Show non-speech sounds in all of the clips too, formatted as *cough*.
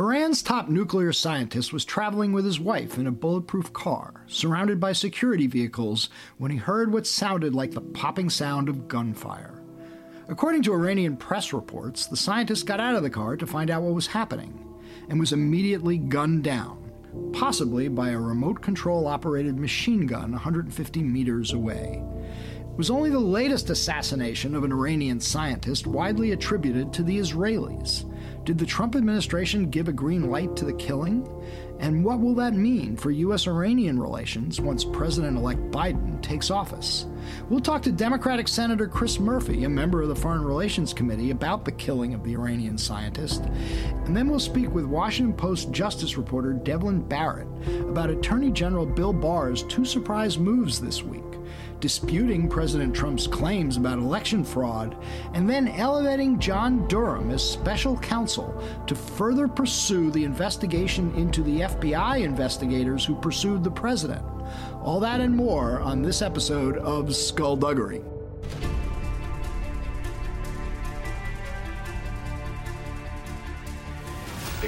Iran's top nuclear scientist was traveling with his wife in a bulletproof car, surrounded by security vehicles, when he heard what sounded like the popping sound of gunfire. According to Iranian press reports, the scientist got out of the car to find out what was happening and was immediately gunned down, possibly by a remote control operated machine gun 150 meters away. It was only the latest assassination of an Iranian scientist widely attributed to the Israelis. Did the Trump administration give a green light to the killing? And what will that mean for U.S. Iranian relations once President elect Biden takes office? We'll talk to Democratic Senator Chris Murphy, a member of the Foreign Relations Committee, about the killing of the Iranian scientist. And then we'll speak with Washington Post Justice reporter Devlin Barrett about Attorney General Bill Barr's two surprise moves this week disputing President Trump's claims about election fraud, and then elevating John Durham as special counsel to further pursue the investigation into the FBI investigators who pursued the president. All that and more on this episode of Skullduggery.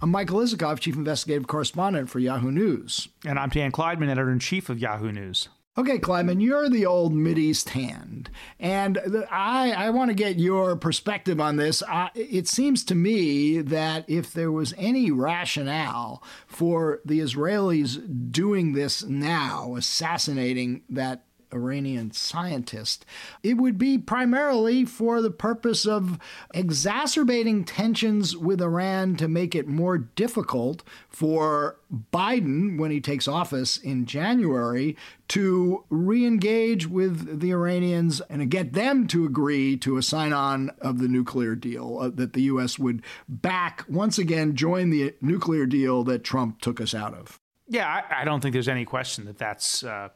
I'm Michael Isikoff, Chief Investigative Correspondent for Yahoo News. And I'm Dan Klaidman, Editor in Chief of Yahoo News. Okay, Klaidman, you're the old East hand, and the, I I want to get your perspective on this. It seems to me that if there was any rationale for the Israelis doing this now, assassinating that Iranian scientist. It would be primarily for the purpose of exacerbating tensions with Iran to make it more difficult for Biden, when he takes office in January, to re engage with the Iranians and get them to agree to a sign on of the nuclear deal, uh, that the U.S. would back, once again, join the nuclear deal that Trump took us out of. Yeah, I, I don't think there's any question that that's uh,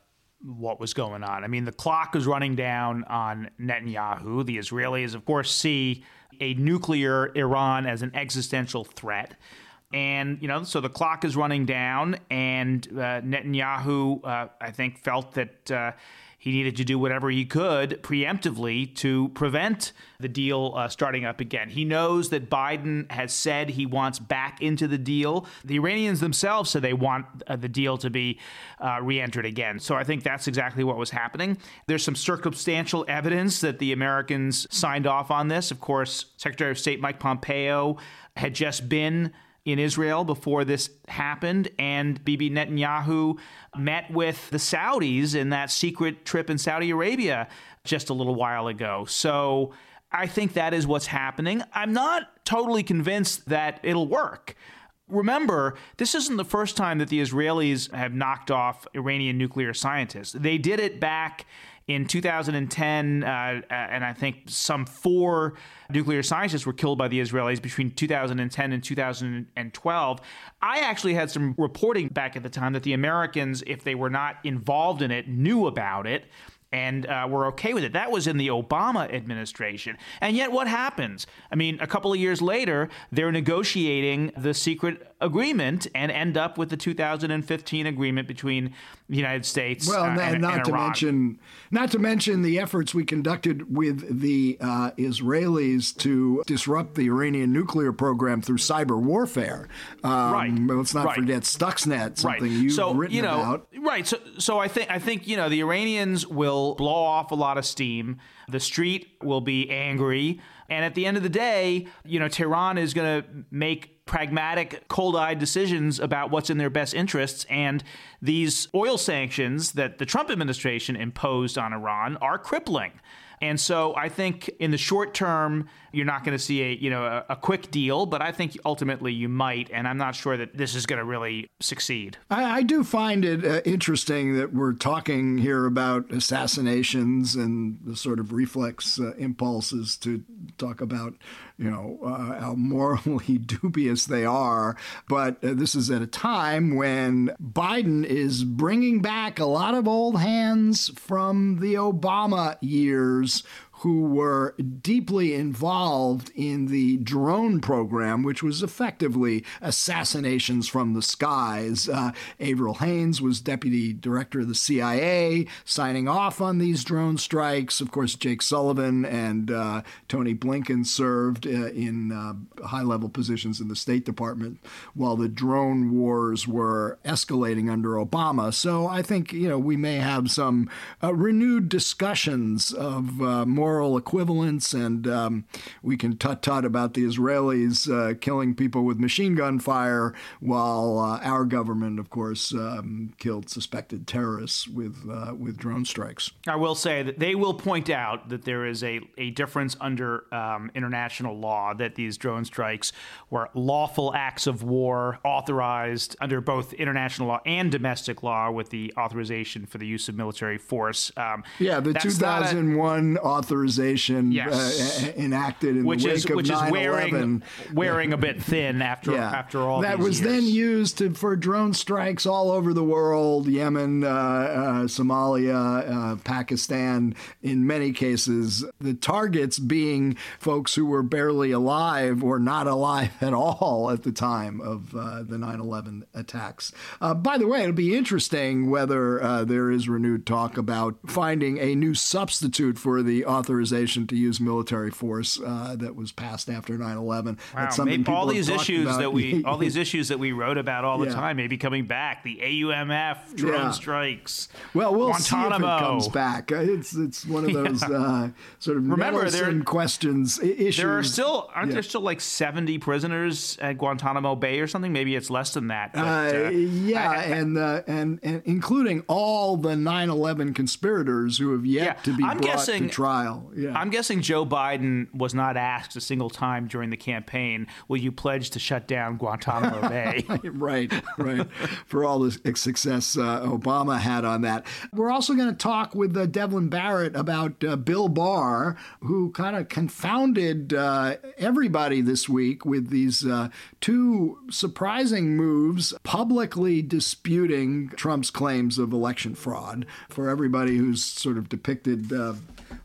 what was going on. I mean, the clock is running down on Netanyahu. The Israelis, of course, see a nuclear Iran as an existential threat. And, you know, so the clock is running down, and uh, Netanyahu, uh, I think, felt that uh, he needed to do whatever he could preemptively to prevent the deal uh, starting up again. He knows that Biden has said he wants back into the deal. The Iranians themselves said they want uh, the deal to be uh, re entered again. So I think that's exactly what was happening. There's some circumstantial evidence that the Americans signed off on this. Of course, Secretary of State Mike Pompeo had just been in Israel before this happened, and Bibi Netanyahu met with the Saudis in that secret trip in Saudi Arabia just a little while ago. So I think that is what's happening. I'm not totally convinced that it'll work. Remember, this isn't the first time that the Israelis have knocked off Iranian nuclear scientists. They did it back in 2010, uh, uh, and I think some four nuclear scientists were killed by the Israelis between 2010 and 2012. I actually had some reporting back at the time that the Americans, if they were not involved in it, knew about it and uh, were okay with it. That was in the Obama administration. And yet, what happens? I mean, a couple of years later, they're negotiating the secret agreement and end up with the 2015 agreement between the United States. Well, uh, and, not and to mention, not to mention the efforts we conducted with the uh, Israelis to disrupt the Iranian nuclear program through cyber warfare. Um, right. Let's not right. forget Stuxnet, something right. you've so, written you know, about. Right. So, so I think I think you know the Iranians will blow off a lot of steam. The street will be angry. And at the end of the day, you know, Tehran is going to make pragmatic, cold eyed decisions about what's in their best interests. And these oil sanctions that the Trump administration imposed on Iran are crippling. And so I think in the short term, you're not going to see a you know a, a, quick deal, but I think ultimately you might, and I'm not sure that this is going to really succeed. I, I do find it uh, interesting that we're talking here about assassinations and the sort of reflex uh, impulses to talk about you know uh, how morally *laughs* dubious they are. But uh, this is at a time when Biden is bringing back a lot of old hands from the Obama years who were deeply involved in the drone program, which was effectively assassinations from the skies. Uh, Avril Haines was deputy director of the CIA, signing off on these drone strikes. Of course, Jake Sullivan and uh, Tony Blinken served uh, in uh, high level positions in the State Department while the drone wars were escalating under Obama. So I think, you know, we may have some uh, renewed discussions of uh, more moral equivalence, and um, we can tut tut about the Israelis uh, killing people with machine gun fire, while uh, our government, of course, um, killed suspected terrorists with uh, with drone strikes. I will say that they will point out that there is a, a difference under um, international law that these drone strikes were lawful acts of war authorized under both international law and domestic law with the authorization for the use of military force. Um, yeah, the 2001 authorization authorization uh, yes. uh, enacted in which the wake is, of which 9/11. is wearing wearing a bit thin after yeah. after all that was years. then used to, for drone strikes all over the world Yemen uh, uh, Somalia uh, Pakistan in many cases the targets being folks who were barely alive or not alive at all at the time of uh, the 9/11 attacks by the way it'll be interesting whether there is renewed talk about finding a new substitute for the authorization to use military force uh, that was passed after 9/11. Wow, maybe all these issues about. that we all these *laughs* issues that we wrote about all the yeah. time maybe coming back. The AUMF drone yeah. strikes. Well, we'll Guantanamo. see if it comes back. Uh, it's it's one of *laughs* those yeah. uh, sort of remember there questions issues. There are still aren't there still like 70 prisoners at Guantanamo Bay or something? Maybe it's less than that. But, uh, uh, yeah, I, I, and, and and including all the 9/11 conspirators who have yet to be I'm brought guessing, to trial. Yeah. I'm guessing Joe Biden was not asked a single time during the campaign, will you pledge to shut down Guantanamo *laughs* Bay? right, right. For all the success uh, Obama had on that. We're also going to talk with uh, Devlin Barrett about uh, Bill Barr, who kind of confounded uh, everybody this week with these uh, two surprising moves publicly disputing Trump's claims of election fraud. For everybody who's sort of depicted uh,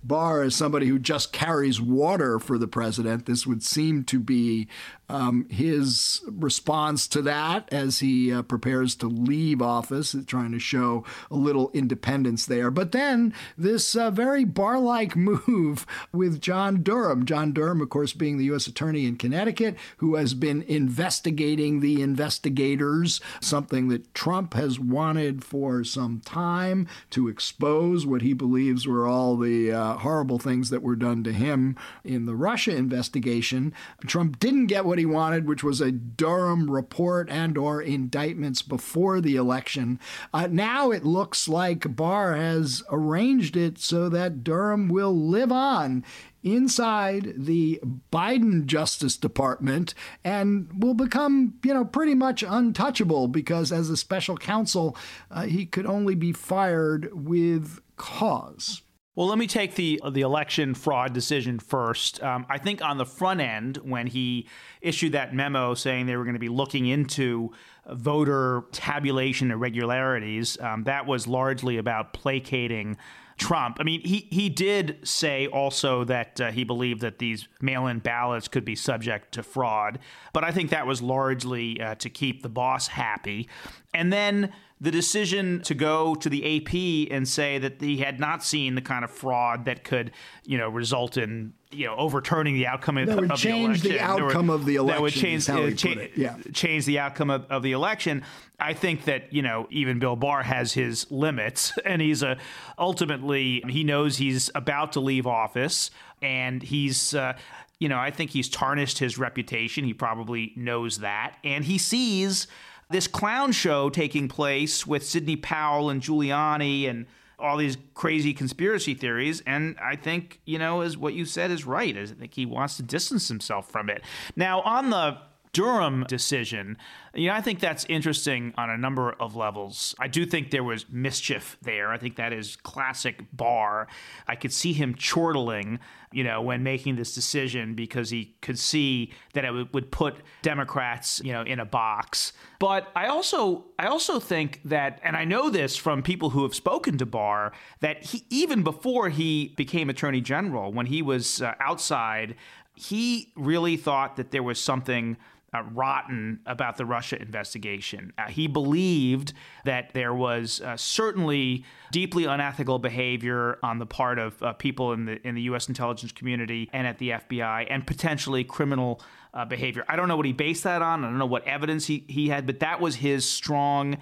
Barr as somebody who just carries water for the president. This would seem to be um, his response to that as he uh, prepares to leave office, trying to show a little independence there. But then this uh, very Barr like *laughs* move with John Durham. John Durham, of course, being the U.S. Attorney in Connecticut, who has been investigating the investigators, something that Trump has wanted for some time to expose what he believes were all the uh, horrible things that were done to him in the Russia investigation. Trump didn't get what what he wanted, which was a Durham report and or indictments before the election. Uh, now it looks like Barr has arranged it so that Durham will live on inside the Biden Justice Department and will become, you know, pretty much untouchable because as a special counsel, uh, he could only be fired with cause. Well, let me take the the election fraud decision first. Um, I think on the front end, when he issued that memo saying they were going to be looking into voter tabulation irregularities, um, that was largely about placating Trump. I mean, he he did say also that uh, he believed that these mail-in ballots could be subject to fraud, but I think that was largely uh, to keep the boss happy. And then the decision to go to the AP and say that he had not seen the kind of fraud that could, you know, result in you know overturning the outcome of, that would of change the election. the outcome of the election. That would change, uh, cha- yeah. change the outcome of, of the election. I think that you know even Bill Barr has his limits, *laughs* and he's a ultimately he knows he's about to leave office, and he's. Uh, you know, I think he's tarnished his reputation. He probably knows that. And he sees this clown show taking place with Sidney Powell and Giuliani and all these crazy conspiracy theories. And I think, you know, is what you said is right. I think he wants to distance himself from it. Now, on the Durham decision, you know, I think that's interesting on a number of levels. I do think there was mischief there. I think that is classic Barr. I could see him chortling, you know, when making this decision because he could see that it would put Democrats, you know, in a box. But I also I also think that and I know this from people who have spoken to Barr that he even before he became attorney general when he was uh, outside he really thought that there was something uh, rotten about the Russia investigation. Uh, he believed that there was uh, certainly deeply unethical behavior on the part of uh, people in the in the U.S. intelligence community and at the FBI, and potentially criminal uh, behavior. I don't know what he based that on. I don't know what evidence he, he had, but that was his strong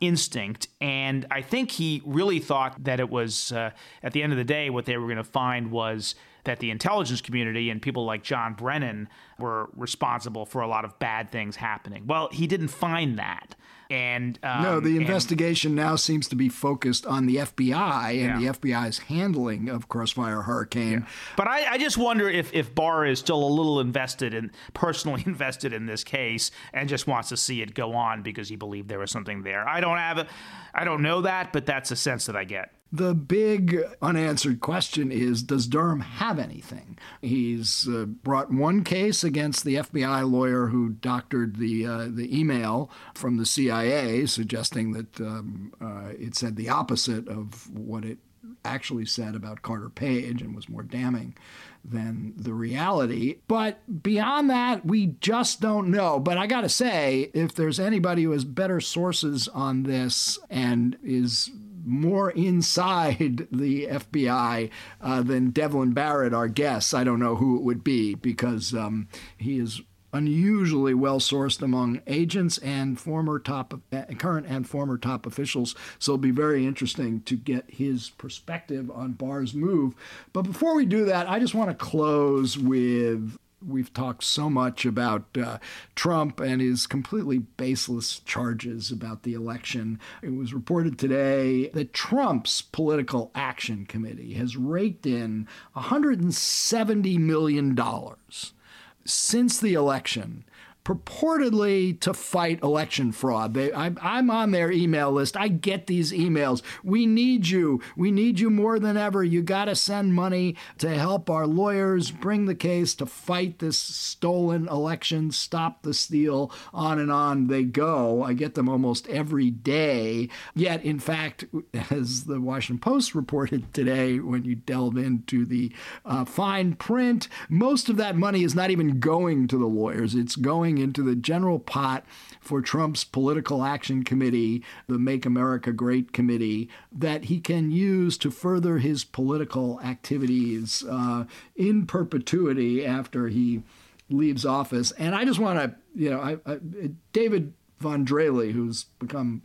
instinct. And I think he really thought that it was, uh, at the end of the day, what they were going to find was that the intelligence community and people like John Brennan were responsible for a lot of bad things happening. Well, he didn't find that. And um, no, the and, investigation now seems to be focused on the FBI and yeah. the FBI's handling of Crossfire Hurricane. Yeah. But I, I, just wonder if if Barr is still a little invested in personally *laughs* invested in this case and just wants to see it go on because he believed there was something there. I don't have a, I don't know that, but that's a sense that I get. The big unanswered question is Does Durham have anything? He's uh, brought one case against the FBI lawyer who doctored the, uh, the email from the CIA, suggesting that um, uh, it said the opposite of what it actually said about Carter Page and was more damning than the reality. But beyond that, we just don't know. But I got to say, if there's anybody who has better sources on this and is more inside *laughs* the FBI uh, than Devlin Barrett, our guest. I don't know who it would be because um, he is unusually well sourced among agents and former top, uh, current and former top officials. So it'll be very interesting to get his perspective on Barr's move. But before we do that, I just want to close with we've talked so much about uh, Trump and his completely baseless charges about the election. It was reported today that Trump's political action committee has raked in $170 million since the election purportedly to fight election fraud. They, I, I'm on their email list. I get these emails. We need you. We need you more than ever. You got to send money to help our lawyers bring the case to fight this stolen election, stop the steal, on and on they go. I get them almost every day. Yet, in fact, as the Washington Post reported today, when you delve into the uh, fine print, most of that money is not even going to the lawyers. It's going into the general pot for Trump's political action committee, the Make America Great Committee, that he can use to further his political activities uh, in perpetuity after he leaves office. And I just want to, you know, I, I, David Von Drehle, who's become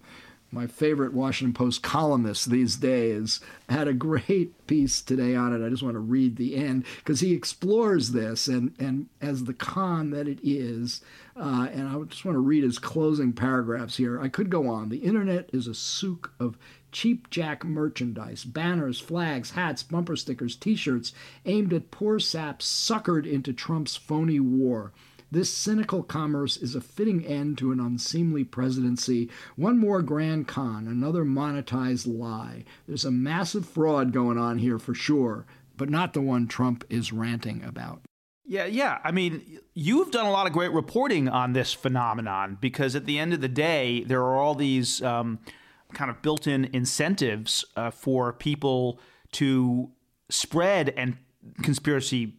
my favorite Washington Post columnist these days, had a great piece today on it. I just want to read the end because he explores this and, and as the con that it is. Uh, and I just want to read his closing paragraphs here. I could go on. The internet is a souk of cheap jack merchandise, banners, flags, hats, bumper stickers, t shirts aimed at poor saps suckered into Trump's phony war. This cynical commerce is a fitting end to an unseemly presidency. One more grand con, another monetized lie. There's a massive fraud going on here for sure, but not the one Trump is ranting about. Yeah, yeah. I mean, you've done a lot of great reporting on this phenomenon because at the end of the day, there are all these um, kind of built in incentives uh, for people to spread and conspiracy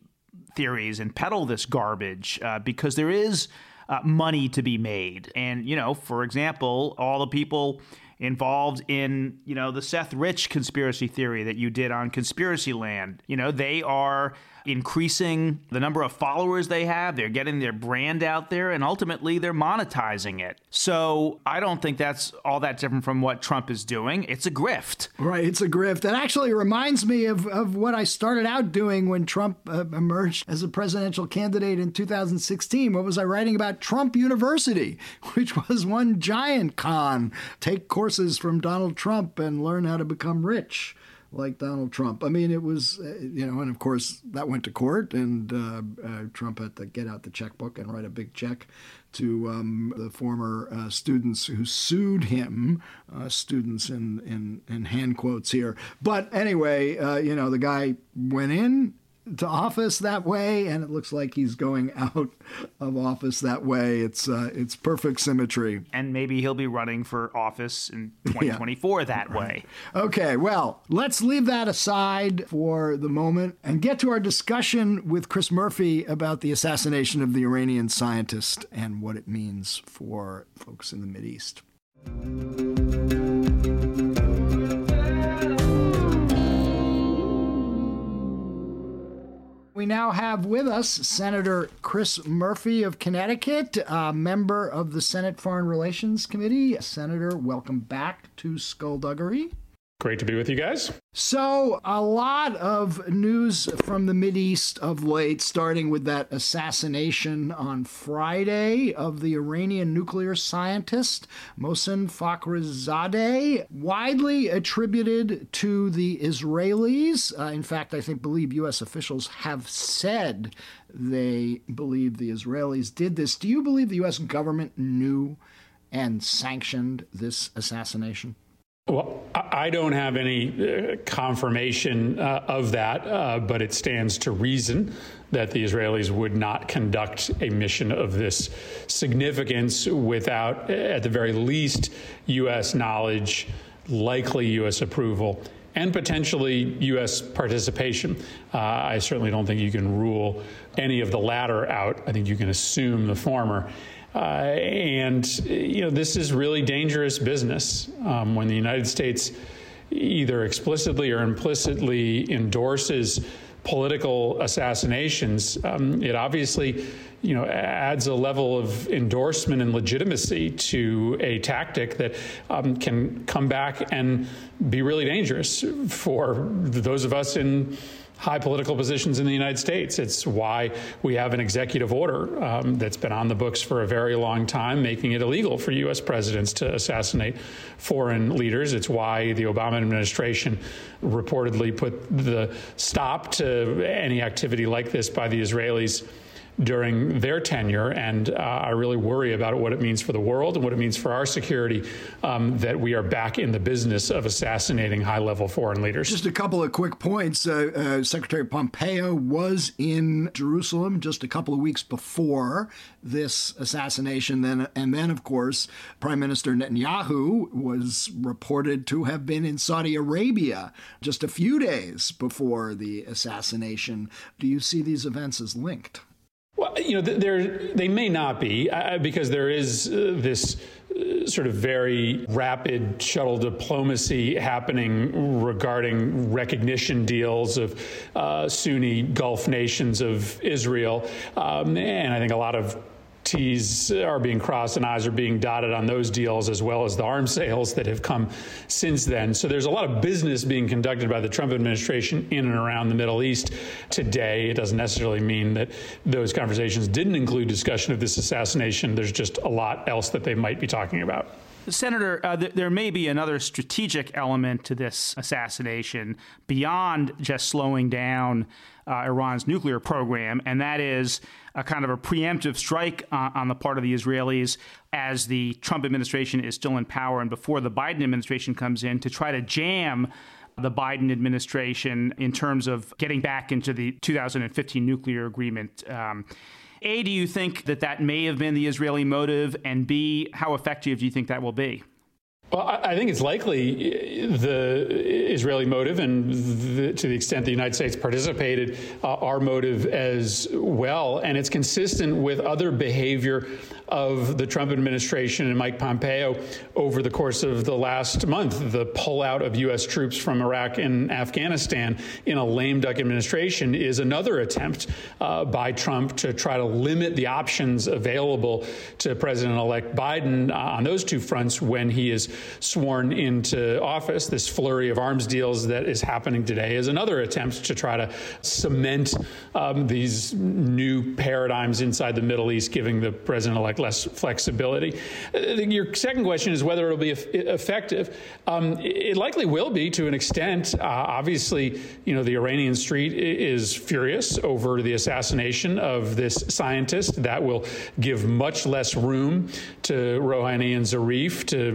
theories and peddle this garbage uh, because there is uh, money to be made. And, you know, for example, all the people involved in, you know, the Seth Rich conspiracy theory that you did on Conspiracy Land, you know, they are increasing the number of followers they have. They're getting their brand out there, and ultimately they're monetizing it. So I don't think that's all that different from what Trump is doing. It's a grift. Right, it's a grift. That actually reminds me of, of what I started out doing when Trump uh, emerged as a presidential candidate in 2016. What was I writing about? Trump University, *laughs* which was one giant con. Take courses from Donald Trump and learn how to become rich like Donald Trump. I mean, it was, uh, you know, and of course that went to court, and uh, uh, Trump had to get out the checkbook and write a big check to um, the former uh, students who sued him, uh, students in, in, in hand quotes here. But anyway, uh, you know, the guy went in to office that way, and it looks like he's going *laughs* out of office that way. It's uh, it's perfect symmetry. And maybe he'll be running for office in 2024 *laughs* yeah. that way. Okay, well, let's leave that aside for the moment and get to our discussion with Chris Murphy about the assassination of the Iranian scientist and what it means for folks in the East. We now have with us Senator Chris Murphy of Connecticut, a member of the Senate Foreign Relations Committee. Senator, welcome back to Skullduggery. Great to be with you guys. So, a lot of news from the East of late, starting with that assassination on Friday of the Iranian nuclear scientist Mohsen Fakhrizadeh, widely attributed to the Israelis. Uh, in fact, I think believe U.S. officials have said they believe the Israelis did this. Do you believe the U.S. government knew and sanctioned this assassination? Well, I don't have any uh, confirmation uh, of that, uh, but it stands to reason that the Israelis would not conduct a mission of this significance without, at the very least, U.S. knowledge, likely U.S. approval, and potentially U.S. participation. Uh, I certainly don't think you can rule any of the latter out. I think you can assume the former. Uh, and, you know, this is really dangerous business um, when the United States either explicitly or implicitly endorses political assassinations. Um, it obviously, you know, adds a level of endorsement and legitimacy to a tactic that um, can come back and be really dangerous for those of us in high political positions in the United States. It's why we have an executive order um, that's been on the books for a very long time, making it illegal for U.S. presidents to assassinate foreign leaders. It's why the Obama administration reportedly put the stop to any activity like this by the Israelis during their tenure. And uh, I really worry about what it means for the world and what it means for our security um, that we are back in the business of assassinating high level foreign leaders. Just a couple of quick points. Uh, uh, Secretary Pompeo was in Jerusalem just a couple of weeks before this assassination. Then, and then, of course, Prime Minister Netanyahu was reported to have been in Saudi Arabia just a few days before the assassination. Do you see these events as linked? Well, you know, they may not be uh, because there is uh, this uh, sort of very rapid shuttle diplomacy happening regarding recognition deals of uh, Sunni Gulf nations of Israel. Um, and I think a lot of T's are being crossed and I's are being dotted on those deals, as well as the arms sales that have come since then. So there's a lot of business being conducted by the Trump administration in and around the Middle East today. It doesn't necessarily mean that those conversations didn't include discussion of this assassination. There's just a lot else that they might be talking about. Senator, uh, th- there may be another strategic element to this assassination beyond just slowing down uh, Iran's nuclear program, and that is a kind of a preemptive strike uh, on the part of the Israelis as the Trump administration is still in power and before the Biden administration comes in to try to jam the Biden administration in terms of getting back into the 2015 nuclear agreement. Um, a, do you think that that may have been the Israeli motive? And B, how effective do you think that will be? Well, I think it's likely the Israeli motive, and the, to the extent the United States participated, uh, our motive as well. And it's consistent with other behavior of the Trump administration and Mike Pompeo over the course of the last month. The pullout of U.S. troops from Iraq and Afghanistan in a lame duck administration is another attempt uh, by Trump to try to limit the options available to President elect Biden uh, on those two fronts when he is sworn into office. This flurry of arms deals that is happening today is another attempt to try to cement um, these new paradigms inside the Middle East, giving the president elect less flexibility. Uh, your second question is whether it'll be effective. Um, it likely will be to an extent. Uh, obviously, you know, the Iranian street is furious over the assassination of this scientist. That will give much less room to Rouhani and Zarif to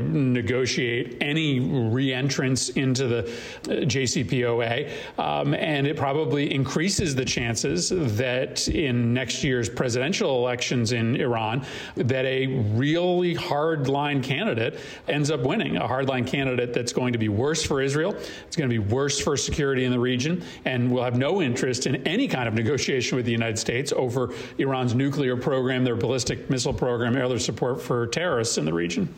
negotiate any reentrance into the uh, JCPOA. Um, and it probably increases the chances that in next year's presidential elections in Iran, that a really hardline candidate ends up winning, a hardline candidate that's going to be worse for Israel, it's going to be worse for security in the region, and will have no interest in any kind of negotiation with the United States over Iran's nuclear program, their ballistic missile program, or their support for terrorists in the region.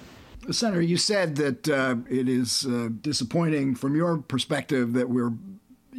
Senator, you said that uh, it is uh, disappointing from your perspective that we're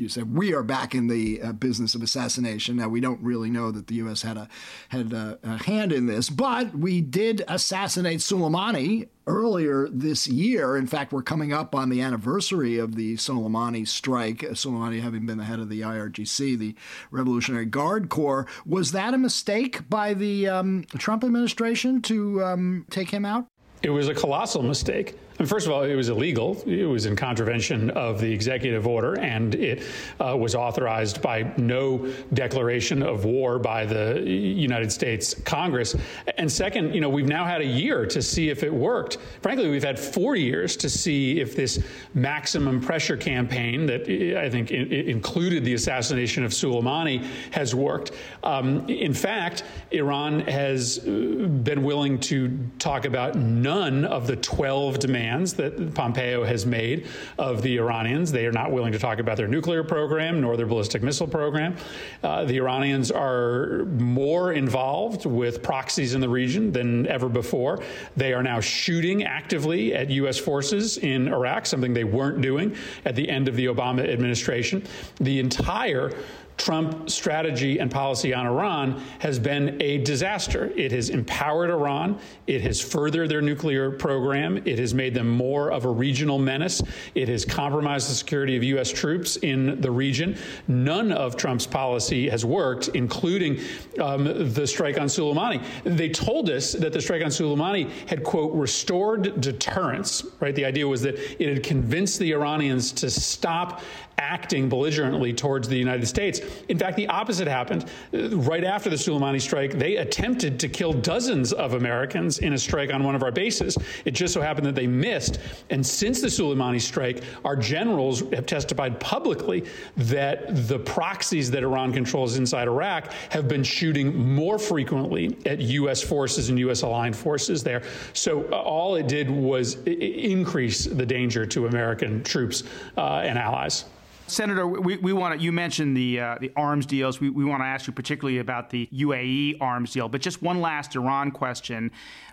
you said we are back in the uh, business of assassination. Now we don't really know that the U.S. had a had a, a, hand in this, but we did assassinate Soleimani earlier this year. In fact, we're coming up on the anniversary of the Soleimani strike. Soleimani having been the head of the IRGC, the Revolutionary Guard Corps. Was that a mistake by the um, Trump administration to um, take him out? It was a colossal mistake. First of all, it was illegal. It was in contravention of the executive order, and it uh, was authorized by no declaration of war by the United States Congress. And second, you know, we've now had a year to see if it worked. Frankly, we've had four years to see if this maximum pressure campaign that I think included the assassination of Soleimani has worked. Um, in fact, Iran has uh, been willing to talk about none of the 12 demands demands that Pompeo has made of the Iranians. They are not willing to talk about their nuclear program nor their ballistic missile program. Uh, the Iranians are more involved with proxies in the region than ever before. They are now shooting actively at U.S. forces in Iraq, something they weren't doing at the end of the Obama administration. The entire Trump strategy and policy on Iran has been a disaster. It has empowered Iran. It has furthered their nuclear program. It has made them more of a regional menace. It has compromised the security of U.S. troops in the region. None of Trump's policy has worked, including um, the strike on Soleimani. They told us that the strike on Soleimani had, quote, restored deterrence, right? The idea was that it had convinced the Iranians to stop acting belligerently towards the United States. In fact, the opposite happened. Right after the Soleimani strike, they attempted to kill dozens of Americans in a strike on one of our bases. It just so happened that they missed. And since the Soleimani strike, our generals have testified publicly that the proxies that Iran controls inside Iraq have been shooting more frequently at U.S. forces and U.S. aligned forces there. So uh, all it did was increase the danger to American troops uh, and allies. Senator, we, we want to, you mentioned the uh, the arms deals. We, we want to ask you particularly about the UAE arms deal. But just one last Iran question.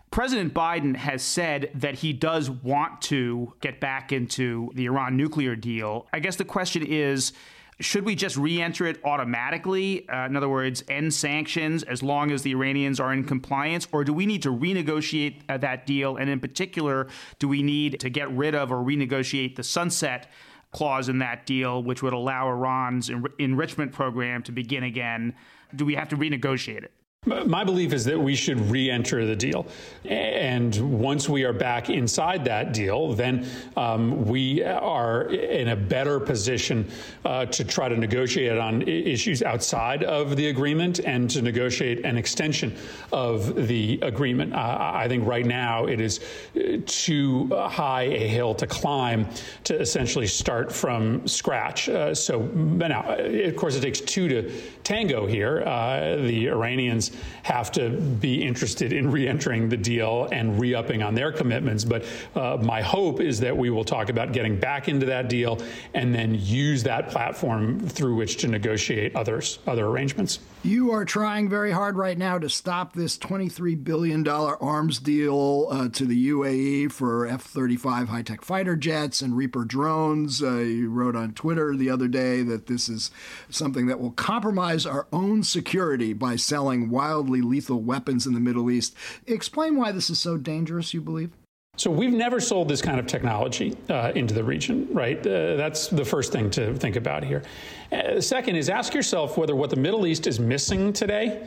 President Biden has said that he does want to get back into the Iran nuclear deal. I guess the question is should we just re enter it automatically? Uh, in other words, end sanctions as long as the Iranians are in compliance? Or do we need to renegotiate uh, that deal? And in particular, do we need to get rid of or renegotiate the sunset clause in that deal, which would allow Iran's enrichment program to begin again? Do we have to renegotiate it? My belief is that we should re enter the deal. And once we are back inside that deal, then um, we are in a better position uh, to try to negotiate on issues outside of the agreement and to negotiate an extension of the agreement. Uh, I think right now it is uh, too high a hill to climb to essentially start from scratch. Uh, so now, of course, it takes two to tango here. Uh, the Iranians have to be interested in re entering the deal and re upping on their commitments. But uh, my hope is that we will talk about getting back into that deal and then use that platform through which to negotiate others, other arrangements. You are trying very hard right now to stop this $23 billion arms deal uh, to the UAE for F 35 high tech fighter jets and Reaper drones. Uh, you wrote on Twitter the other day that this is something that will compromise our own security by selling wildly lethal weapons in the Middle East. Explain why this is so dangerous, you believe? So we've never sold this kind of technology uh, into the region, right? Uh, that's the first thing to think about here. Uh, second is ask yourself whether what the Middle East is missing today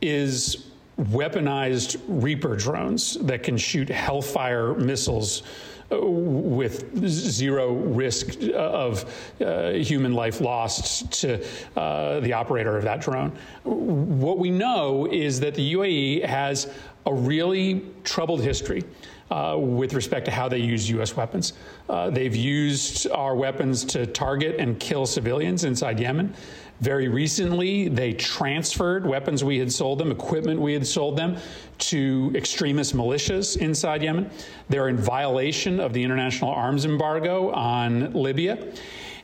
is weaponized Reaper drones that can shoot Hellfire missiles uh, with zero risk of uh, human life lost to uh, the operator of that drone. What we know is that the UAE has a really troubled history uh, with respect to how they use U.S. weapons. Uh, they've used our weapons to target and kill civilians inside Yemen. Very recently, they transferred weapons we had sold them, equipment we had sold them, to extremist militias inside Yemen. They're in violation of the international arms embargo on Libya.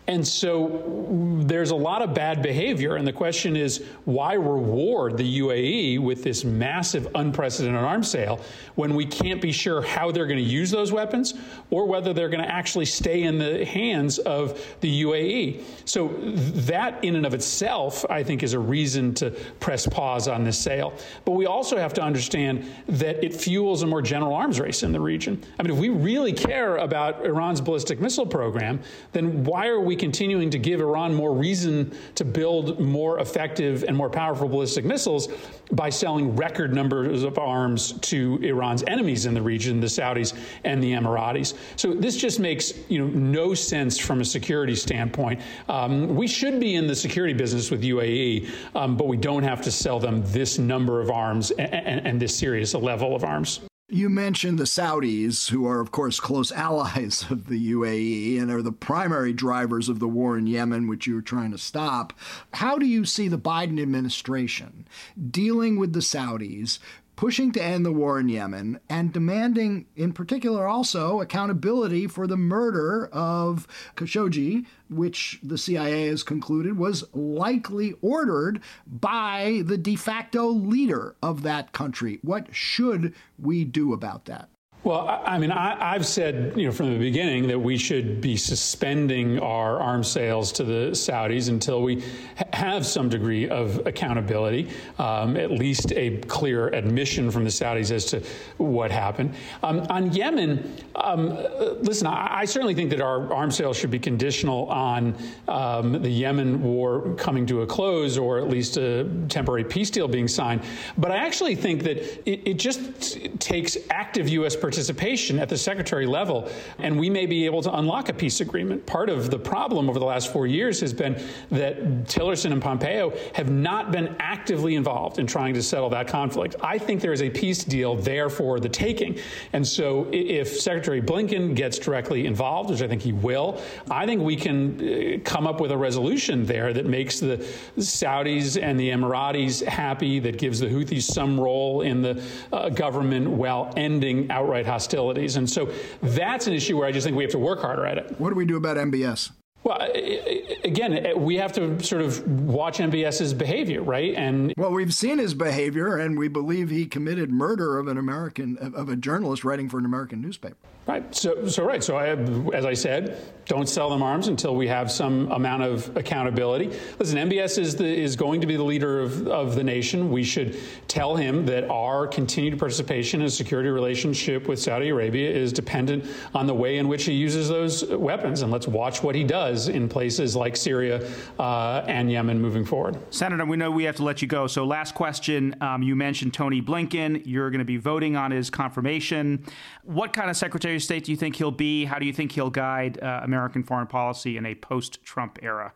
And so there's a lot of bad behavior. And the question is why reward the UAE with this massive, unprecedented arms sale when we can't be sure how they're going to use those weapons or whether they're going to actually stay in the hands of the UAE? So that, in and of itself, I think, is a reason to press pause on this sale. But we also have to understand that it fuels a more general arms race in the region. I mean, if we really care about Iran's ballistic missile program, then why are we? We continuing to give Iran more reason to build more effective and more powerful ballistic missiles by selling record numbers of arms to Iran's enemies in the region, the Saudis and the Emiratis? So this just makes you know no sense from a security standpoint. Um, we should be in the security business with UAE, um, but we don't have to sell them this number of arms and, and, and this serious a level of arms. You mentioned the Saudis, who are, of course, close *laughs* allies of the UAE and are the primary drivers of the war in Yemen, which you're trying to stop. How do you see the Biden administration dealing with the Saudis, pushing to end the war in Yemen and demanding, in particular, also accountability for the murder of Khashoggi, which the CIA has concluded was likely ordered by the de facto leader of that country. What should we do about that? Well, I mean, I, have said, you know, from the beginning that we should be suspending our arms sales to the Saudis until we ha- have some degree of accountability, um, at least a clear admission from the Saudis as to what happened. Um, on Yemen, um, listen, I, I, certainly think that our arms sales should be conditional on um, the Yemen war coming to a close or at least a temporary peace deal being signed. But I actually think that it, it just takes active U.S. participation participation at the secretary level, and we may be able to unlock a peace agreement. Part of the problem over the last four years has been that Tillerson and Pompeo have not been actively involved in trying to settle that conflict. I think there is a peace deal there for the taking. And so if Secretary Blinken gets directly involved, which I think he will, I think we can uh, come up with a resolution there that makes the Saudis and the Emiratis happy, that gives the Houthis some role in the uh, government while ending outright hostilities. And so that's an issue where I just think we have to work harder at it. What do we do about MBS? Well, again, we have to sort of watch MBS's behavior, right? And well, we've seen his behavior, and we believe he committed murder of an American of a journalist writing for an American newspaper. Right. So, so right. So, I, as I said, don't sell them arms until we have some amount of accountability. Listen, MBS is the, is going to be the leader of, of the nation. We should tell him that our continued participation in a security relationship with Saudi Arabia is dependent on the way in which he uses those weapons, and let's watch what he does in places like Syria uh, and Yemen moving forward. Senator, we know we have to let you go. So, last question: um, You mentioned Tony Blinken. You're going to be voting on his confirmation. What kind of secretary? Secretary of State do you think he'll be? How do you think he'll guide uh, American foreign policy in a post Trump era?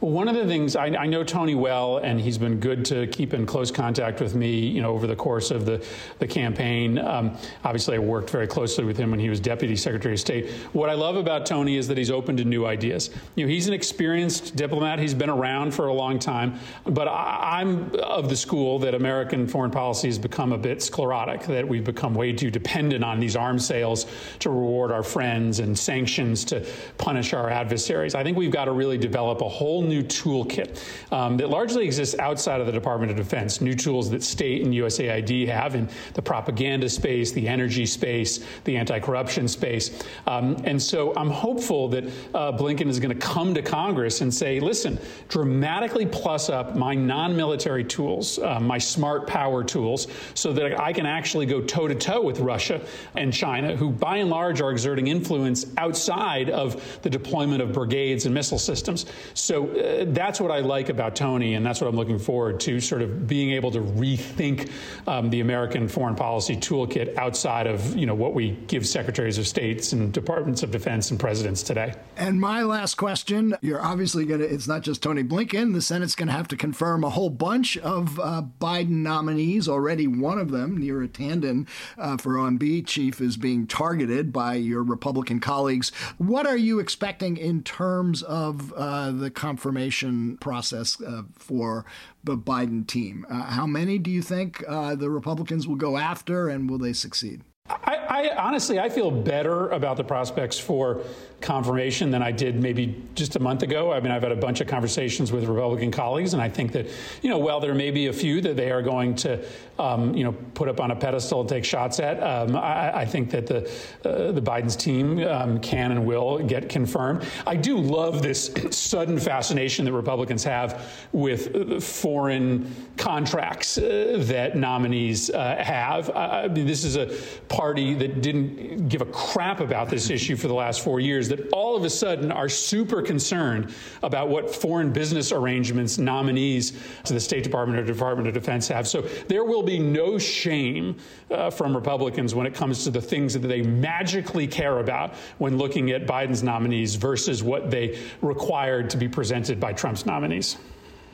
Well, one of the things I, I, know Tony well, and he's been good to keep in close contact with me, you know, over the course of the the campaign. Um, obviously, I worked very closely with him when he was Deputy Secretary of State. What I love about Tony is that he's open to new ideas. You know, he's an experienced diplomat. He's been around for a long time, but I, I'm of the school that American foreign policy has become a bit sclerotic. That we've become way too dependent on these arms sales to reward our friends and sanctions to punish our adversaries. I think we've got to really develop a whole new toolkit um, that largely exists outside of the Department of Defense, new tools that state and USAID have in the propaganda space, the energy space, the anti corruption space. Um, and so I'm hopeful that uh, Blinken is going to come to Congress and say, listen, dramatically plus up my non military tools, uh, my smart power tools, so that I can actually go toe to toe with Russia and China, who by and large are exerting influence outside of the deployment of brigades and missile systems. So uh, that's what I like about Tony, and that's what I'm looking forward to sort of being able to rethink um, the American foreign policy toolkit outside of you know what we give secretaries of states and departments of defense and presidents today. And my last question: You're obviously going to. It's not just Tony Blinken. The Senate's going to have to confirm a whole bunch of uh, Biden nominees. Already, one of them, Neera Tanden, uh, for OMB chief, is being targeted by your Republican colleagues. What are you expecting in terms of uh, the confirmation process uh, for the Biden team? Uh, how many do you think uh, the Republicans will go after, and will they succeed? I, I, honestly, I feel better about the prospects for confirmation than I did maybe just a month ago. I mean, I've had a bunch of conversations with Republican colleagues, and I think that, you know, while there may be a few that they are going to, um, you know, put up on a pedestal and take shots at, um, I, I, think that the uh, the Biden's team um, can and will get confirmed. I do love this sudden fascination that Republicans have with foreign contracts uh, that nominees uh, have. I mean, this is a party that didn't give a crap about this issue for the last four years that all of a sudden are super concerned about what foreign business arrangements nominees to the State Department or Department of Defense have. So there will be no shame uh, from Republicans when it comes to the things that they magically care about when looking at Biden's nominees versus what they required to be presented by Trump's nominees.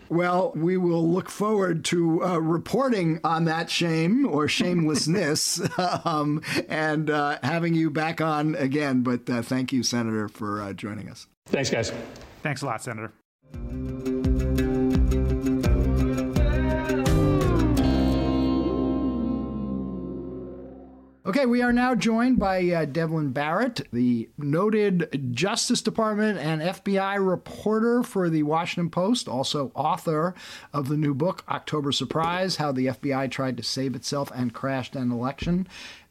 Well, we will look forward to uh, reporting on that shame or shamelessness *laughs* um, and uh, having you back on again. But uh, thank you, Senator, for uh, joining us. Thanks, guys. Thanks a lot, Senator. Okay, we are now joined by uh, Devlin Barrett, the noted Justice Department and FBI reporter for the Washington Post, also author of the new book, October Surprise How the FBI Tried to Save Itself and Crashed an Election.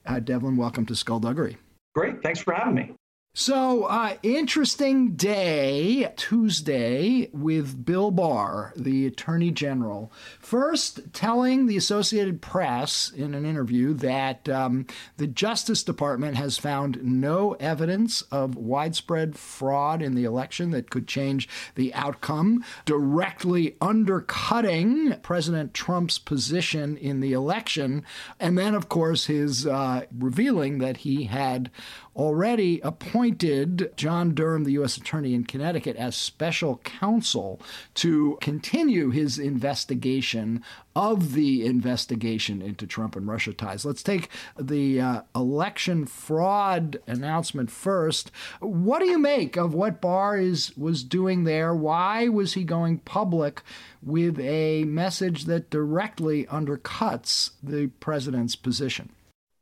Uh, Devlin, welcome to Skullduggery. Great. Thanks for having me. So, uh, interesting day, Tuesday, with Bill Barr, the Attorney General, first telling the Associated Press in an interview that um, the Justice Department has found no evidence of widespread fraud in the election that could change the outcome, directly undercutting President Trump's position in the election, and then, of course, his uh, revealing that he had already appointed John Durham, the U.S. Attorney in Connecticut, as special counsel to continue his investigation of the investigation into Trump and Russia ties. Let's take the uh, election fraud announcement first. What do you make of what Barr is was doing there? Why was he going public with a message that directly undercuts the president's position?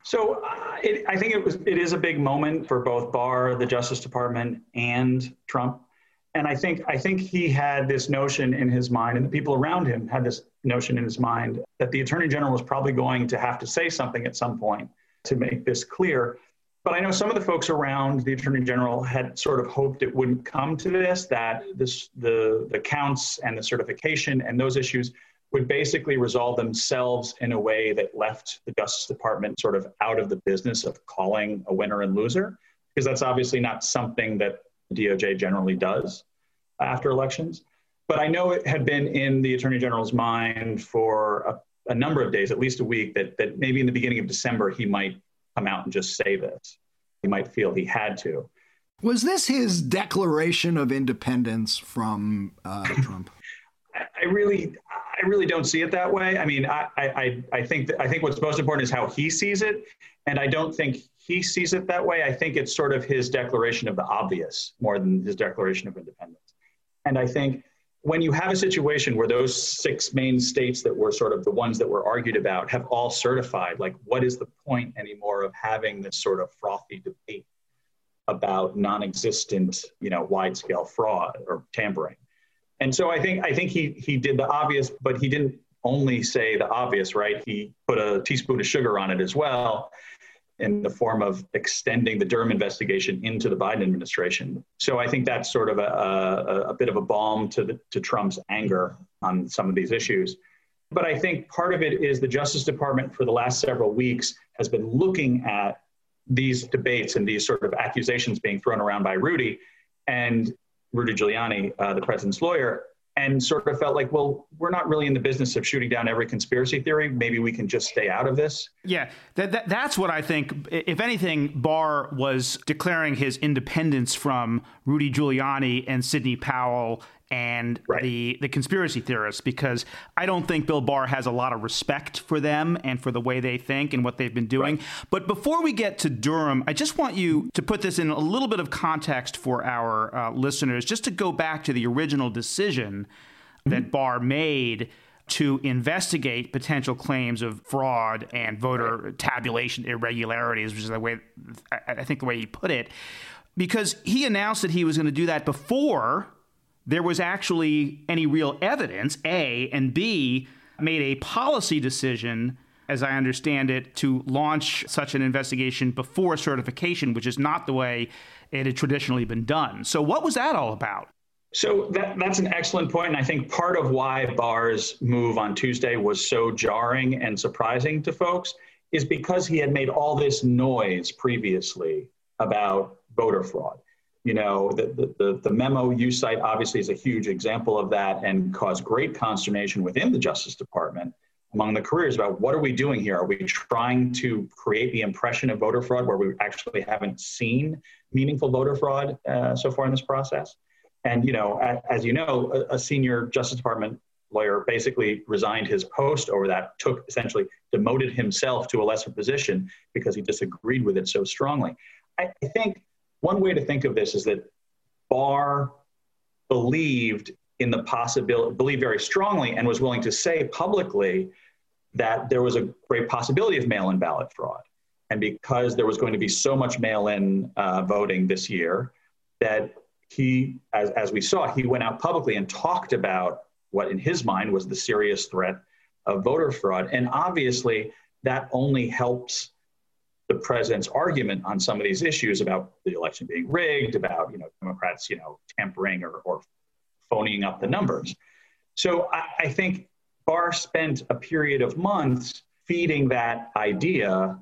So it, I think it was it is a big moment for both Barr, the Justice Department, and Trump. And I think I think he had this notion in his mind, and the people around him had this notion in his mind that the Attorney General was probably going to have to say something at some point to make this clear. But I know some of the folks around the Attorney General had sort of hoped it wouldn't come to this, that this the the counts and the certification and those issues would basically resolve themselves in a way that left the Justice Department sort of out of the business of calling a winner and loser, because that's obviously not something that DOJ generally does after elections. But I know it had been in the Attorney General's mind for a, a number of days, at least a week, that, that maybe in the beginning of December he might come out and just say this. He might feel he had to. Was this his declaration of independence from uh, Trump? *laughs* I really, I really don't see it that way. I mean, I, I, I think I think what's most important is how he sees it, and I don't think he sees it that way. I think it's sort of his declaration of the obvious more than his declaration of independence. And I think when you have a situation where those six main states that were sort of the ones that were argued about have all certified, like what is the point anymore of having this sort of frothy debate about non-existent, you know, wide-scale fraud or tampering? And so I think I think he he did the obvious, but he didn't only say the obvious, right? He put a teaspoon of sugar on it as well in the form of extending the Durham investigation into the Biden administration. So I think that's sort of a, a, a bit of a balm to, the, to Trump's anger on some of these issues. But I think part of it is the Justice Department for the last several weeks has been looking at these debates and these sort of accusations being thrown around by Rudy and Rudy Giuliani, uh, the president's lawyer, and sort of felt like, well, we're not really in the business of shooting down every conspiracy theory. Maybe we can just stay out of this. Yeah, that, that, that's what I think. If anything, Barr was declaring his independence from Rudy Giuliani and Sidney Powell and right. the the conspiracy theorists because I don't think Bill Barr has a lot of respect for them and for the way they think and what they've been doing. Right. But before we get to Durham, I just want you to put this in a little bit of context for our uh, listeners, just to go back to the original decision mm-hmm. that Barr made to investigate potential claims of fraud and voter right. tabulation irregularities, which is the way I think the way he put it, because he announced that he was going to do that before there was actually any real evidence, A, and B, made a policy decision, as I understand it, to launch such an investigation before certification, which is not the way it had traditionally been done. So, what was that all about? So that, that's an excellent point, and I think part of why Barr's move on Tuesday was so jarring and surprising to folks is because he had made all this noise previously about voter fraud you know, the, the, the memo you cite obviously is a huge example of that and caused great consternation within the Justice Department among the careers about what are we doing here? Are we trying to create the impression of voter fraud where we actually haven't seen meaningful voter fraud uh, so far in this process? And, you know, as, you know, a, a senior Justice Department lawyer basically resigned his post over that, took essentially demoted himself to a lesser position because he disagreed with it so strongly. I think one way to think of this is that Barr believed in the possibility, believed very strongly, and was willing to say publicly that there was a great possibility of mail in ballot fraud. And because there was going to be so much mail in uh, voting this year, that he, as, as we saw, he went out publicly and talked about what in his mind was the serious threat of voter fraud. And obviously, that only helps the president's argument on some of these issues about the election being rigged, about you know Democrats you know tampering or, or phoning up the numbers. So I, I think Barr spent a period of months feeding that idea,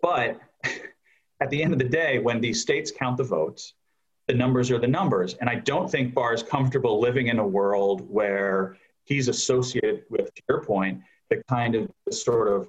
but *laughs* at the end of the day, when these states count the votes, the numbers are the numbers. And I don't think Barr is comfortable living in a world where he's associated with, to your point, the kind of sort of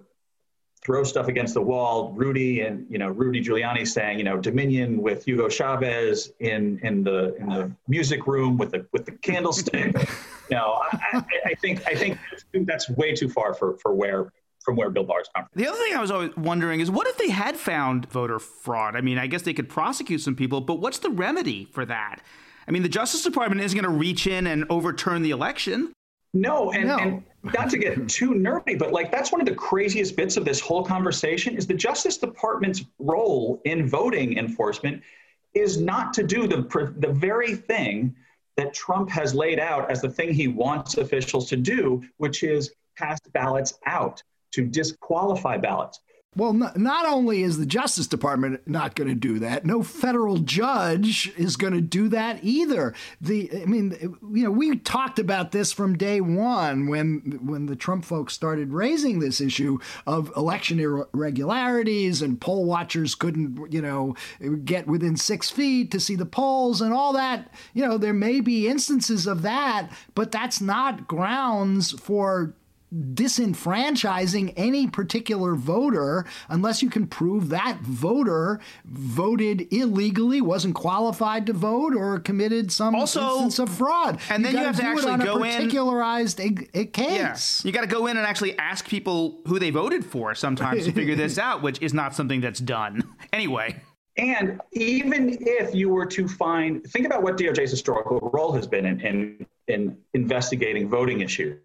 throw stuff against the wall. Rudy and you know Rudy Giuliani saying you know Dominion with Hugo Chavez in in the in the music room with the with the candlestick. *laughs* you know, I, I, think I think that's way too far for for where from where Bill Barr's come from. The other thing I was always wondering is what if they had found voter fraud? I mean, I guess they could prosecute some people, but what's the remedy for that? I mean, the Justice Department isn't going to reach in and overturn the election. No, and, no. and not to get too nerdy, but like that's one of the craziest bits of this whole conversation is the Justice Department's role in voting enforcement is not to do the the very thing that Trump has laid out as the thing he wants officials to do, which is cast ballots out to disqualify ballots. Well, not, not only is the Justice Department not going to do that, no federal judge is going to do that either. The, I mean, you know, we talked about this from day one when when the Trump folks started raising this issue of election irregularities and poll watchers couldn't, you know, get within six feet to see the polls and all that. You know, there may be instances of that, but that's not grounds for disenfranchising any particular voter unless you can prove that voter voted illegally, wasn't qualified to vote, or committed some also, instance of fraud. And you then you have to actually go in particularized case. Yeah. You got to go in and actually ask people who they voted for sometimes to figure this *laughs* out, which is not something that's done *laughs* anyway. And even if you were to find, think about what DOJ's historical role has been in, in, in investigating voting issues.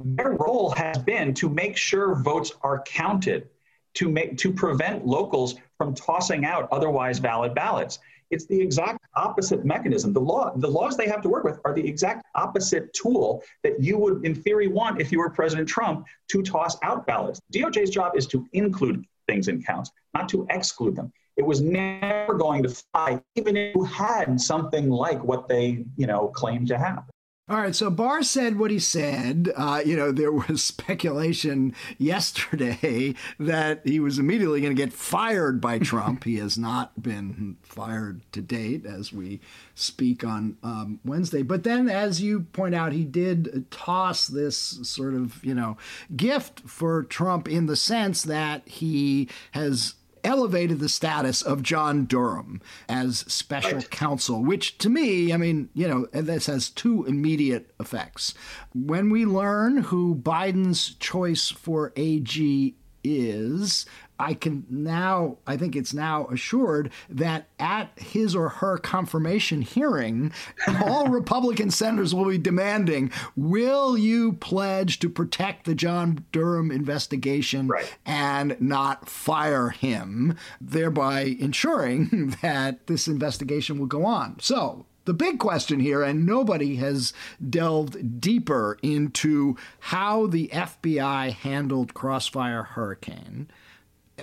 Their role has been to make sure votes are counted, to make to prevent locals from tossing out otherwise valid ballots. It's the exact opposite mechanism. The law, the laws they have to work with are the exact opposite tool that you would, in theory, want if you were President Trump to toss out ballots. DOJ's job is to include things in counts, not to exclude them it was never going to fly, even if you had something like what they, you know, claimed to have. All right, so Barr said what he said. Uh, you know, there was *laughs* speculation yesterday that he was immediately going to get fired by Trump. he has not been fired to date as we speak on um, Wednesday. But then, as you point out, he did toss this sort of, you know, gift for Trump in the sense that he has elevated the status of John Durham as special right. counsel, which to me, I mean, you know, this has two immediate effects. When we learn who Biden's choice for AG is, I can now, I think it's now assured that at his or her confirmation hearing, *laughs* all Republican senators will be demanding will you pledge to protect the John Durham investigation right. and not fire him, thereby ensuring *laughs* that this investigation will go on? So, the big question here, and nobody has delved deeper into how the FBI handled Crossfire Hurricane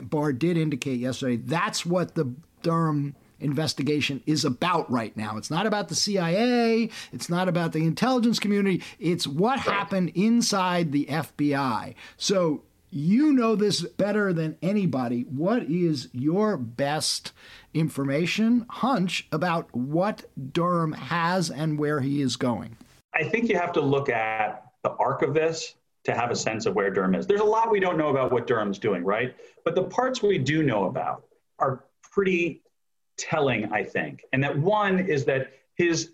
Barr did indicate yesterday that's what the Durham investigation is about right now. It's not about the CIA, it's not about the intelligence community, it's what happened inside the FBI. So you know this better than anybody. What is your best information, hunch about what Durham has and where he is going? I think you have to look at the arc of this to have a sense of where Durham is. There's a lot we don't know about what Durham's doing, right? But the parts we do know about are pretty telling, I think. And that one is that his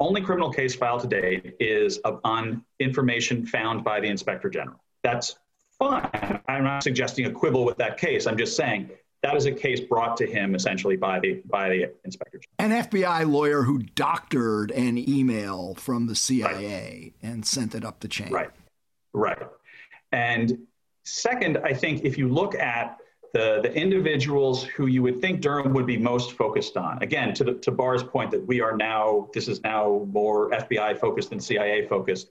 only criminal case filed to date is on information found by the inspector general. That's fine. I'm not suggesting a quibble with that case. I'm just saying that is a case brought to him essentially by the by the inspector general. An FBI lawyer who doctored an email from the CIA right. and sent it up the chain. Right. Right. And second, I think if you look at the, the individuals who you would think Durham would be most focused on, again, to, the, to Barr's point that we are now, this is now more FBI focused than CIA focused.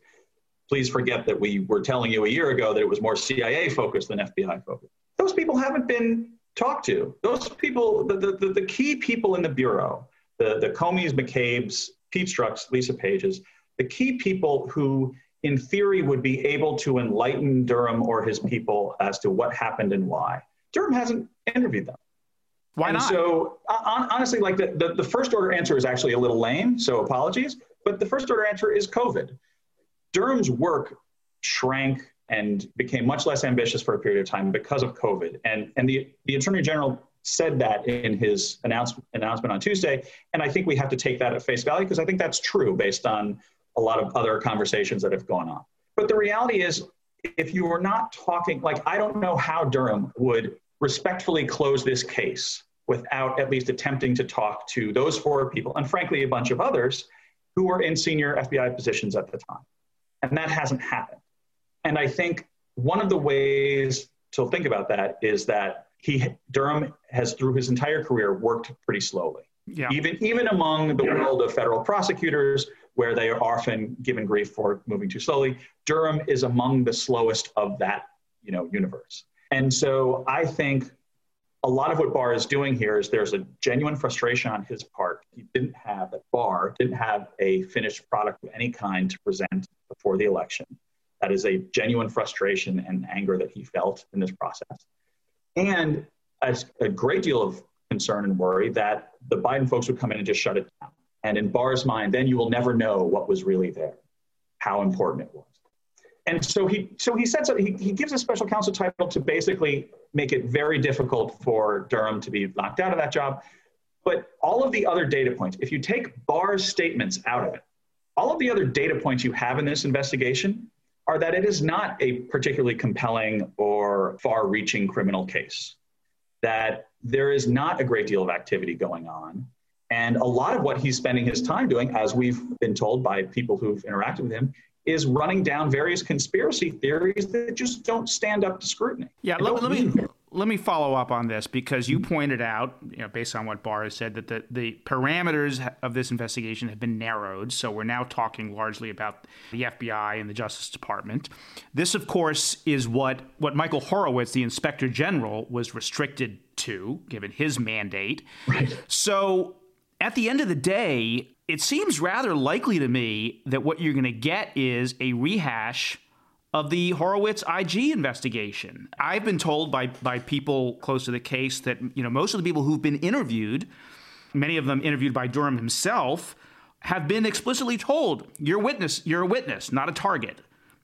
Please forget that we were telling you a year ago that it was more CIA focused than FBI focused. Those people haven't been talked to. Those people, the, the, the key people in the Bureau, the, the Comeys, McCabe's, Pete Strzok's, Lisa Page's, the key people who in theory, would be able to enlighten Durham or his people as to what happened and why. Durham hasn't interviewed them. Why and not? So uh, honestly, like the, the, the first order answer is actually a little lame, so apologies. But the first order answer is COVID. Durham's work shrank and became much less ambitious for a period of time because of COVID. And, and the, the Attorney General said that in his announce, announcement on Tuesday. And I think we have to take that at face value because I think that's true based on a lot of other conversations that have gone on. But the reality is, if you were not talking, like, I don't know how Durham would respectfully close this case without at least attempting to talk to those four people, and frankly, a bunch of others who were in senior FBI positions at the time. And that hasn't happened. And I think one of the ways to think about that is that he Durham has through his entire career worked pretty slowly. Yeah. Even even among the world of federal prosecutors where they are often given grief for moving too slowly. Durham is among the slowest of that, you know, universe. And so I think a lot of what Barr is doing here is there's a genuine frustration on his part. He didn't have at Barr didn't have a finished product of any kind to present before the election. That is a genuine frustration and anger that he felt in this process. And a, a great deal of concern and worry that the Biden folks would come in and just shut it down. And in Barr's mind, then you will never know what was really there, how important it was. and so he so he said so he, he gives a special counsel title to basically make it very difficult for Durham to be locked out of that job. But all of the other data points, if you take Barr's statements out of it, all of the other data points you have in this investigation are that it is not a particularly compelling or far reaching criminal case, that there is not a great deal of activity going on. And a lot of what he's spending his time doing, as we've been told by people who've interacted with him, is running down various conspiracy theories that just don't stand up to scrutiny. Yeah, let, let me let me follow up on this because you pointed out, you know, based on what Barr has said, that the, the parameters of this investigation have been narrowed. So we're now talking largely about the FBI and the Justice Department. This, of course, is what what Michael Horowitz, the Inspector General, was restricted to, given his mandate. Right. So at the end of the day, it seems rather likely to me that what you're going to get is a rehash of the Horowitz IG investigation. I've been told by by people close to the case that you know most of the people who've been interviewed, many of them interviewed by Durham himself, have been explicitly told, "You're a witness. You're a witness, not a target."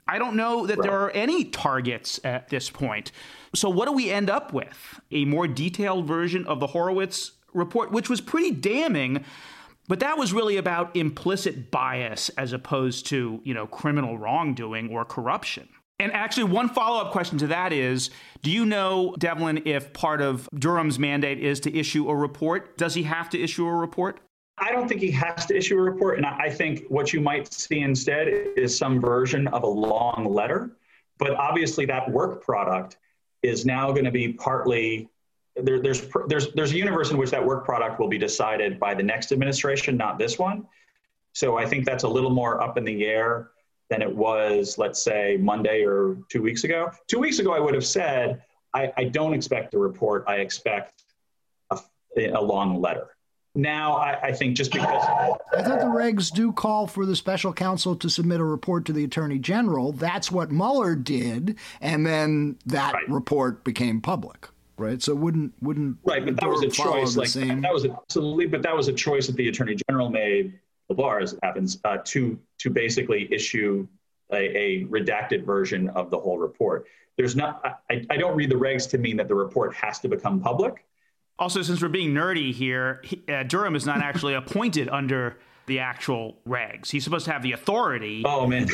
I don't know that right. there are any targets at this point. So what do we end up with? A more detailed version of the Horowitz report, which was pretty damning but that was really about implicit bias as opposed to, you know, criminal wrongdoing or corruption. And actually, one follow up question to that is Do you know, Devlin, if part of Durham's mandate is to issue a report? Does he have to issue a report? I don't think he has to issue a report. And I think what you might see instead is some version of a long letter. But obviously, that work product is now going to be partly there, there's there's there's a universe in which that work product will be decided by the next administration, not this one. So I think that's a little more up in the air than it was, let's say, Monday or two weeks ago. Two weeks ago, I would have said, I, I don't expect a report. I expect a, a long letter. Now, I, I, think just because. I thought the regs do call for the special counsel to submit a report to the attorney general. That's what Mueller did. And then that right. report became public right? So wouldn't wouldn't right, but that was a choice. Like same... that was absolutely, but that was a choice that the attorney general made. The Barr, as it happens, uh, to to basically issue a, a, redacted version of the whole report. There's not. I, I don't read the regs to mean that the report has to become public. Also, since we're being nerdy here, he, uh, Durham is not actually appointed under the actual regs. He's supposed to have the authority. Oh man,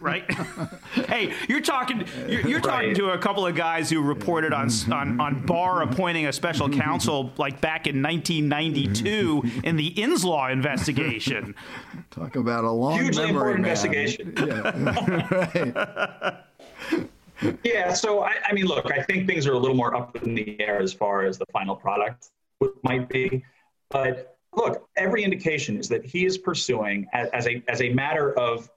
right? *laughs* hey, you're talking. You're, you're talking right. to a couple of guys who reported on on on Barr appointing a special counsel like back in 1992 in the Inslaw investigation. *laughs* Talk about a long hugely important man. investigation. Yeah. *laughs* yeah. So I, I mean, look, I think things are a little more up in the air as far as the final product might be, but look, every indication is that he is pursuing as, as, a as a matter of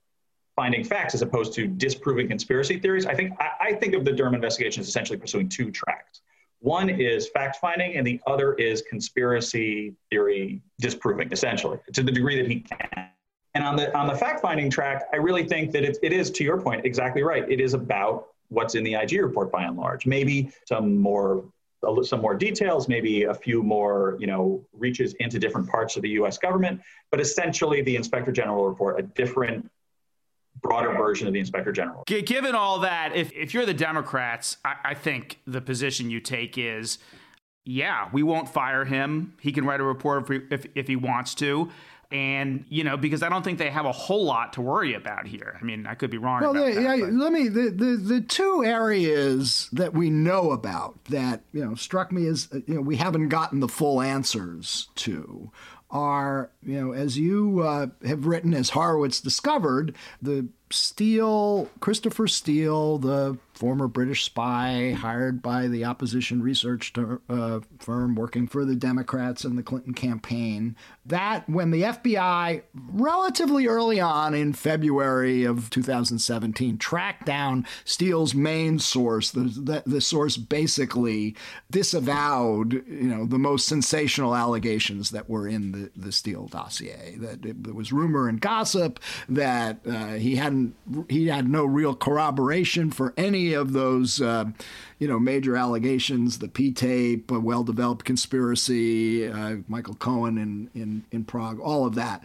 finding facts as opposed to disproving conspiracy theories. I think I, I think of the Durham investigation as essentially pursuing two tracks. One is fact finding, and the other is conspiracy theory disproving, essentially, to the degree that he can. And on the on the fact finding track, I really think that it, it is, to your point, exactly right. It is about what's in the IG report by and large. Maybe some more some more details, maybe a few more, you know, reaches into different parts of the U.S. government, but essentially the Inspector General report, a different, broader version of the Inspector General. Given all that, if, if you're the Democrats, I, I think the position you take is, yeah, we won't fire him. He can write a report if, if, if he wants to and you know because I don't think they have a whole lot to worry about here. I mean, I could be wrong. Well, they, that, yeah, let me the, the the two areas that we know about that you know struck me as you know we haven't gotten the full answers to are you know as you uh, have written as Horowitz discovered the Steele Christopher Steele the former British spy hired by the opposition research ter- uh, firm working for the Democrats in the Clinton campaign. That when the FBI, relatively early on in February of 2017, tracked down Steele's main source, the, the, the source basically disavowed, you know, the most sensational allegations that were in the, the Steele dossier. That it, there was rumor and gossip that uh, he hadn't, he had no real corroboration for any of those, uh, you know, major allegations, the P tape, a well developed conspiracy, uh, Michael Cohen in, in, in Prague, all of that.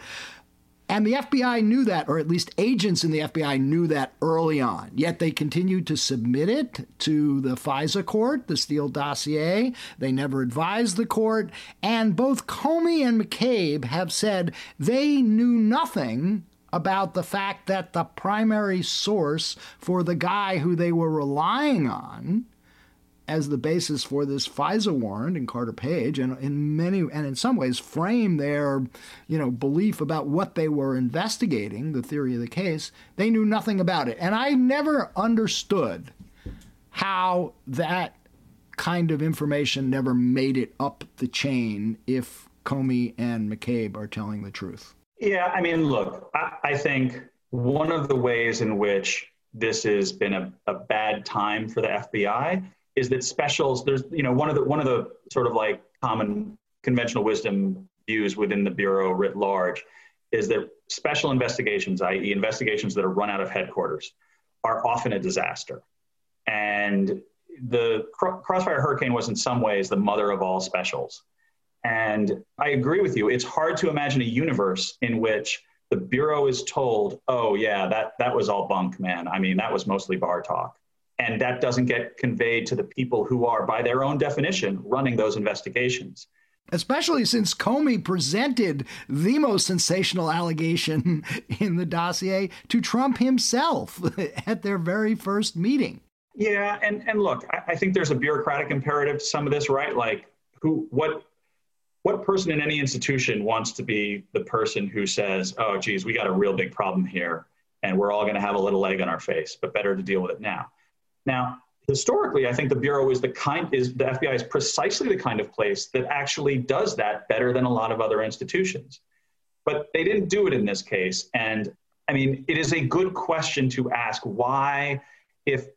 And the FBI knew that, or at least agents in the FBI knew that early on. Yet they continued to submit it to the FISA court, the Steele dossier. They never advised the court. And both Comey and McCabe have said they knew nothing about the fact that the primary source for the guy who they were relying on as the basis for this FISA warrant and Carter Page, and in many and in some ways frame their, you know, belief about what they were investigating, the theory of the case. They knew nothing about it, and I never understood how that kind of information never made it up the chain if Comey and McCabe are telling the truth. Yeah, I mean, look, I, I think one of the ways in which this has been a, a bad time for the FBI is that specials there's you know one of the one of the sort of like common conventional wisdom views within the bureau writ large is that special investigations i.e investigations that are run out of headquarters are often a disaster. And the crossfire hurricane was in some ways the mother of all specials and i agree with you it's hard to imagine a universe in which the bureau is told oh yeah that that was all bunk man i mean that was mostly bar talk and that doesn't get conveyed to the people who are, by their own definition, running those investigations. Especially since Comey presented the most sensational allegation *laughs* in the dossier to Trump himself *laughs* at their very first meeting. Yeah, and, and look, I, I think there's a bureaucratic imperative to some of this, right? Like, who, what, what person in any institution wants to be the person who says, "Oh, geez, we got a real big problem here, and we're all going to have a little egg on our face, but better to deal with it now." Now, historically, I think the Bureau is the kind is the FBI is precisely the kind of place that actually does that better than a lot of other institutions. But they didn't do it in this case. And I mean, it is a good question to ask why, if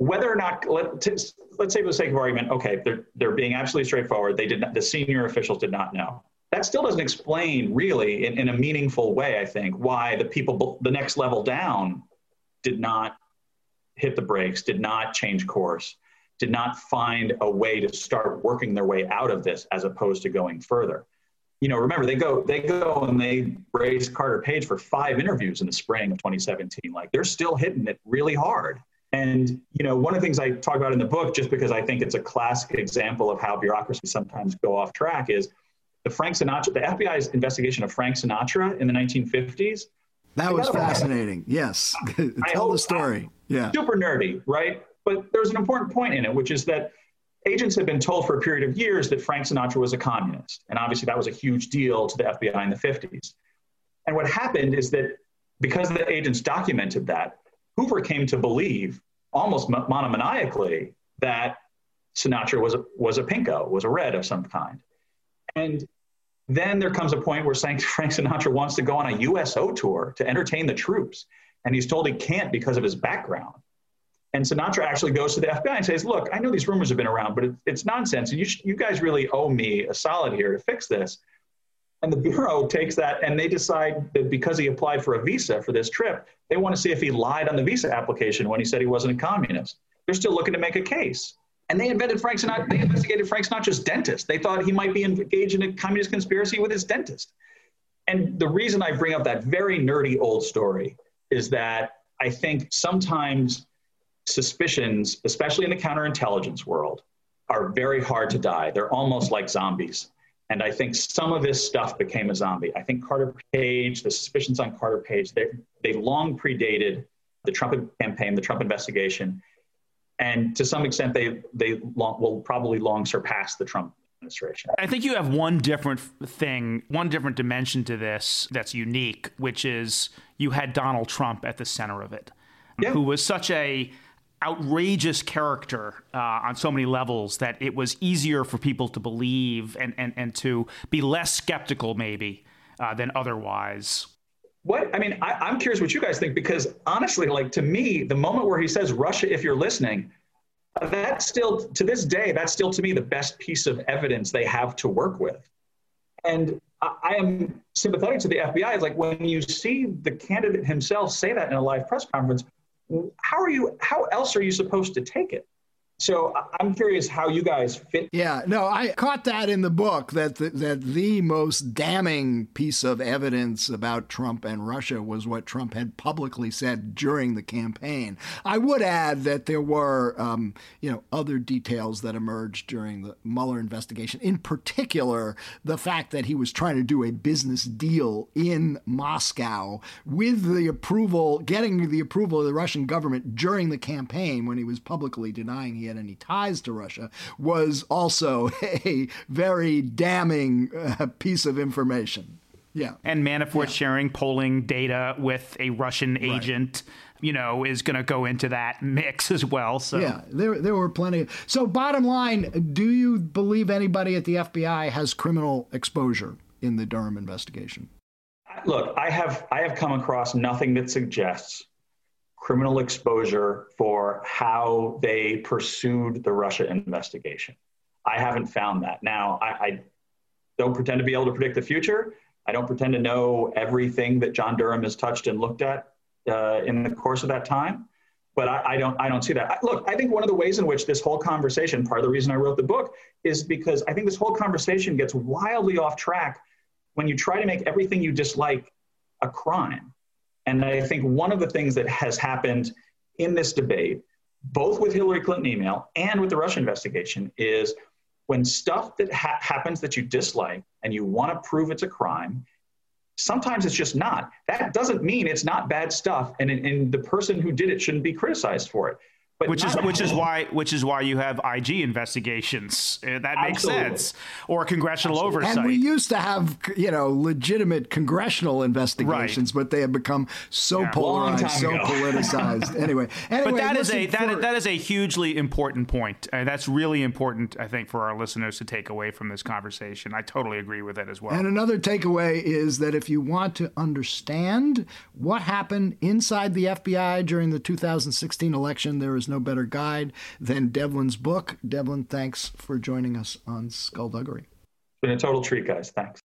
whether or not let, us say for the sake of argument, okay, they're they're being absolutely straightforward. They did not, the senior officials did not know. That still doesn't explain really in, in a meaningful way, I think, why the people the next level down did not hit the brakes, did not change course, did not find a way to start working their way out of this as opposed to going further. You know, remember they go they go and they raise Carter Page for five interviews in the spring of 2017. Like they're still hitting it really hard. And you know, one of the things I talk about in the book, just because I think it's a classic example of how bureaucracy sometimes go off track, is the Frank Sinatra, the FBI's investigation of Frank Sinatra in the 1950s that was fascinating. Yes. *laughs* Tell hope, the story. Yeah. Super nerdy, right? But there's an important point in it, which is that agents had been told for a period of years that Frank Sinatra was a communist. And obviously, that was a huge deal to the FBI in the 50s. And what happened is that because the agents documented that, Hoover came to believe almost monomaniacally that Sinatra was a, was a pinko, was a red of some kind. And then there comes a point where *laughs* Frank Sinatra wants to go on a USO tour to entertain the troops, and he's told he can't because of his background. And Sinatra actually goes to the FBI and says, "Look, I know these rumors have been around, but it, it's nonsense, and you, sh- you guys really owe me a solid here to fix this." And the bureau takes that, and they decide that because he applied for a visa for this trip, they want to see if he lied on the visa application when he said he wasn't a communist. They're still looking to make a case. And they invented Frank Sinatra. They investigated Frank Sinatra's dentist. They thought he might be engaged in a communist conspiracy with his dentist. And the reason I bring up that very nerdy old story is that I think sometimes suspicions, especially in the counterintelligence world, are very hard to die. They're almost like zombies. And I think some of this stuff became a zombie. I think Carter Page, the suspicions on Carter Page, they, they long predated the Trump campaign, the Trump investigation and to some extent, they they long, will probably long surpass the Trump administration. I think you have one different thing, one different dimension to this that's unique, which is you had Donald Trump at the center of it, yeah. who was such a outrageous character uh, on so many levels that it was easier for people to believe and, and, and to be less skeptical maybe uh, than otherwise. What I mean, I, am curious what you guys think because honestly, like to me, the moment where he says Russia, if you're listening, that's still to this day, that's still to me the best piece of evidence they have to work with. And I, I am sympathetic to the FBI. It's like when you see the candidate himself say that in a live press conference, how are you? How else are you supposed to take it? So I'm curious how you guys fit. Yeah, no, I caught that in the book that the, that the most damning piece of evidence about Trump and Russia was what Trump had publicly said during the campaign. I would add that there were, um, you know, other details that emerged during the Mueller investigation. In particular, the fact that he was trying to do a business deal in Moscow with the approval, getting the approval of the Russian government during the campaign when he was publicly denying he had any ties to Russia was also *laughs* a very damning uh, piece of information. Yeah. And Manafort yeah. sharing polling data with a Russian agent. Right you know, is going to go into that mix *laughs* as well. So yeah, there there were plenty. So bottom line, do you believe anybody at the FBI has criminal exposure in the Durham investigation? Look, I have I have come across nothing that suggests criminal exposure for how they pursued the Russia investigation. I haven't found that. Now, I, I, don't pretend to be able to predict the future. I don't pretend to know everything that John Durham has touched and looked at uh, in the course of that time. But I, I don't, I don't see that. I, look, I think one of the ways in which this whole conversation, part of the reason I wrote the book, is because I think this whole conversation gets wildly off track when you try to make everything you dislike a crime. And I think one of the things that has happened in this debate, both with Hillary Clinton email and with the Russia investigation, is when stuff that ha- happens that you dislike and you want to prove it's a crime, sometimes it's just not. That doesn't mean it's not bad stuff, and, and the person who did it shouldn't be criticized for it. But which is which is why which is why you have IG investigations. Uh, that makes Absolutely. sense. Or congressional Absolutely. oversight. And we used to have you know legitimate congressional investigations, right. but they have become so yeah, polarized, so *laughs* politicized. anyway, anyway, but that is a that, for... is, that is a hugely important point. Uh, that's really important, I think, for our listeners to take away from this conversation. I totally agree with it as well. And another takeaway is that if you want to understand what happened inside the FBI during the 2016 election, there is no better guide than Devlin's book. Devlin, thanks for joining us on Skullduggery. It's been a total treat, guys. Thanks.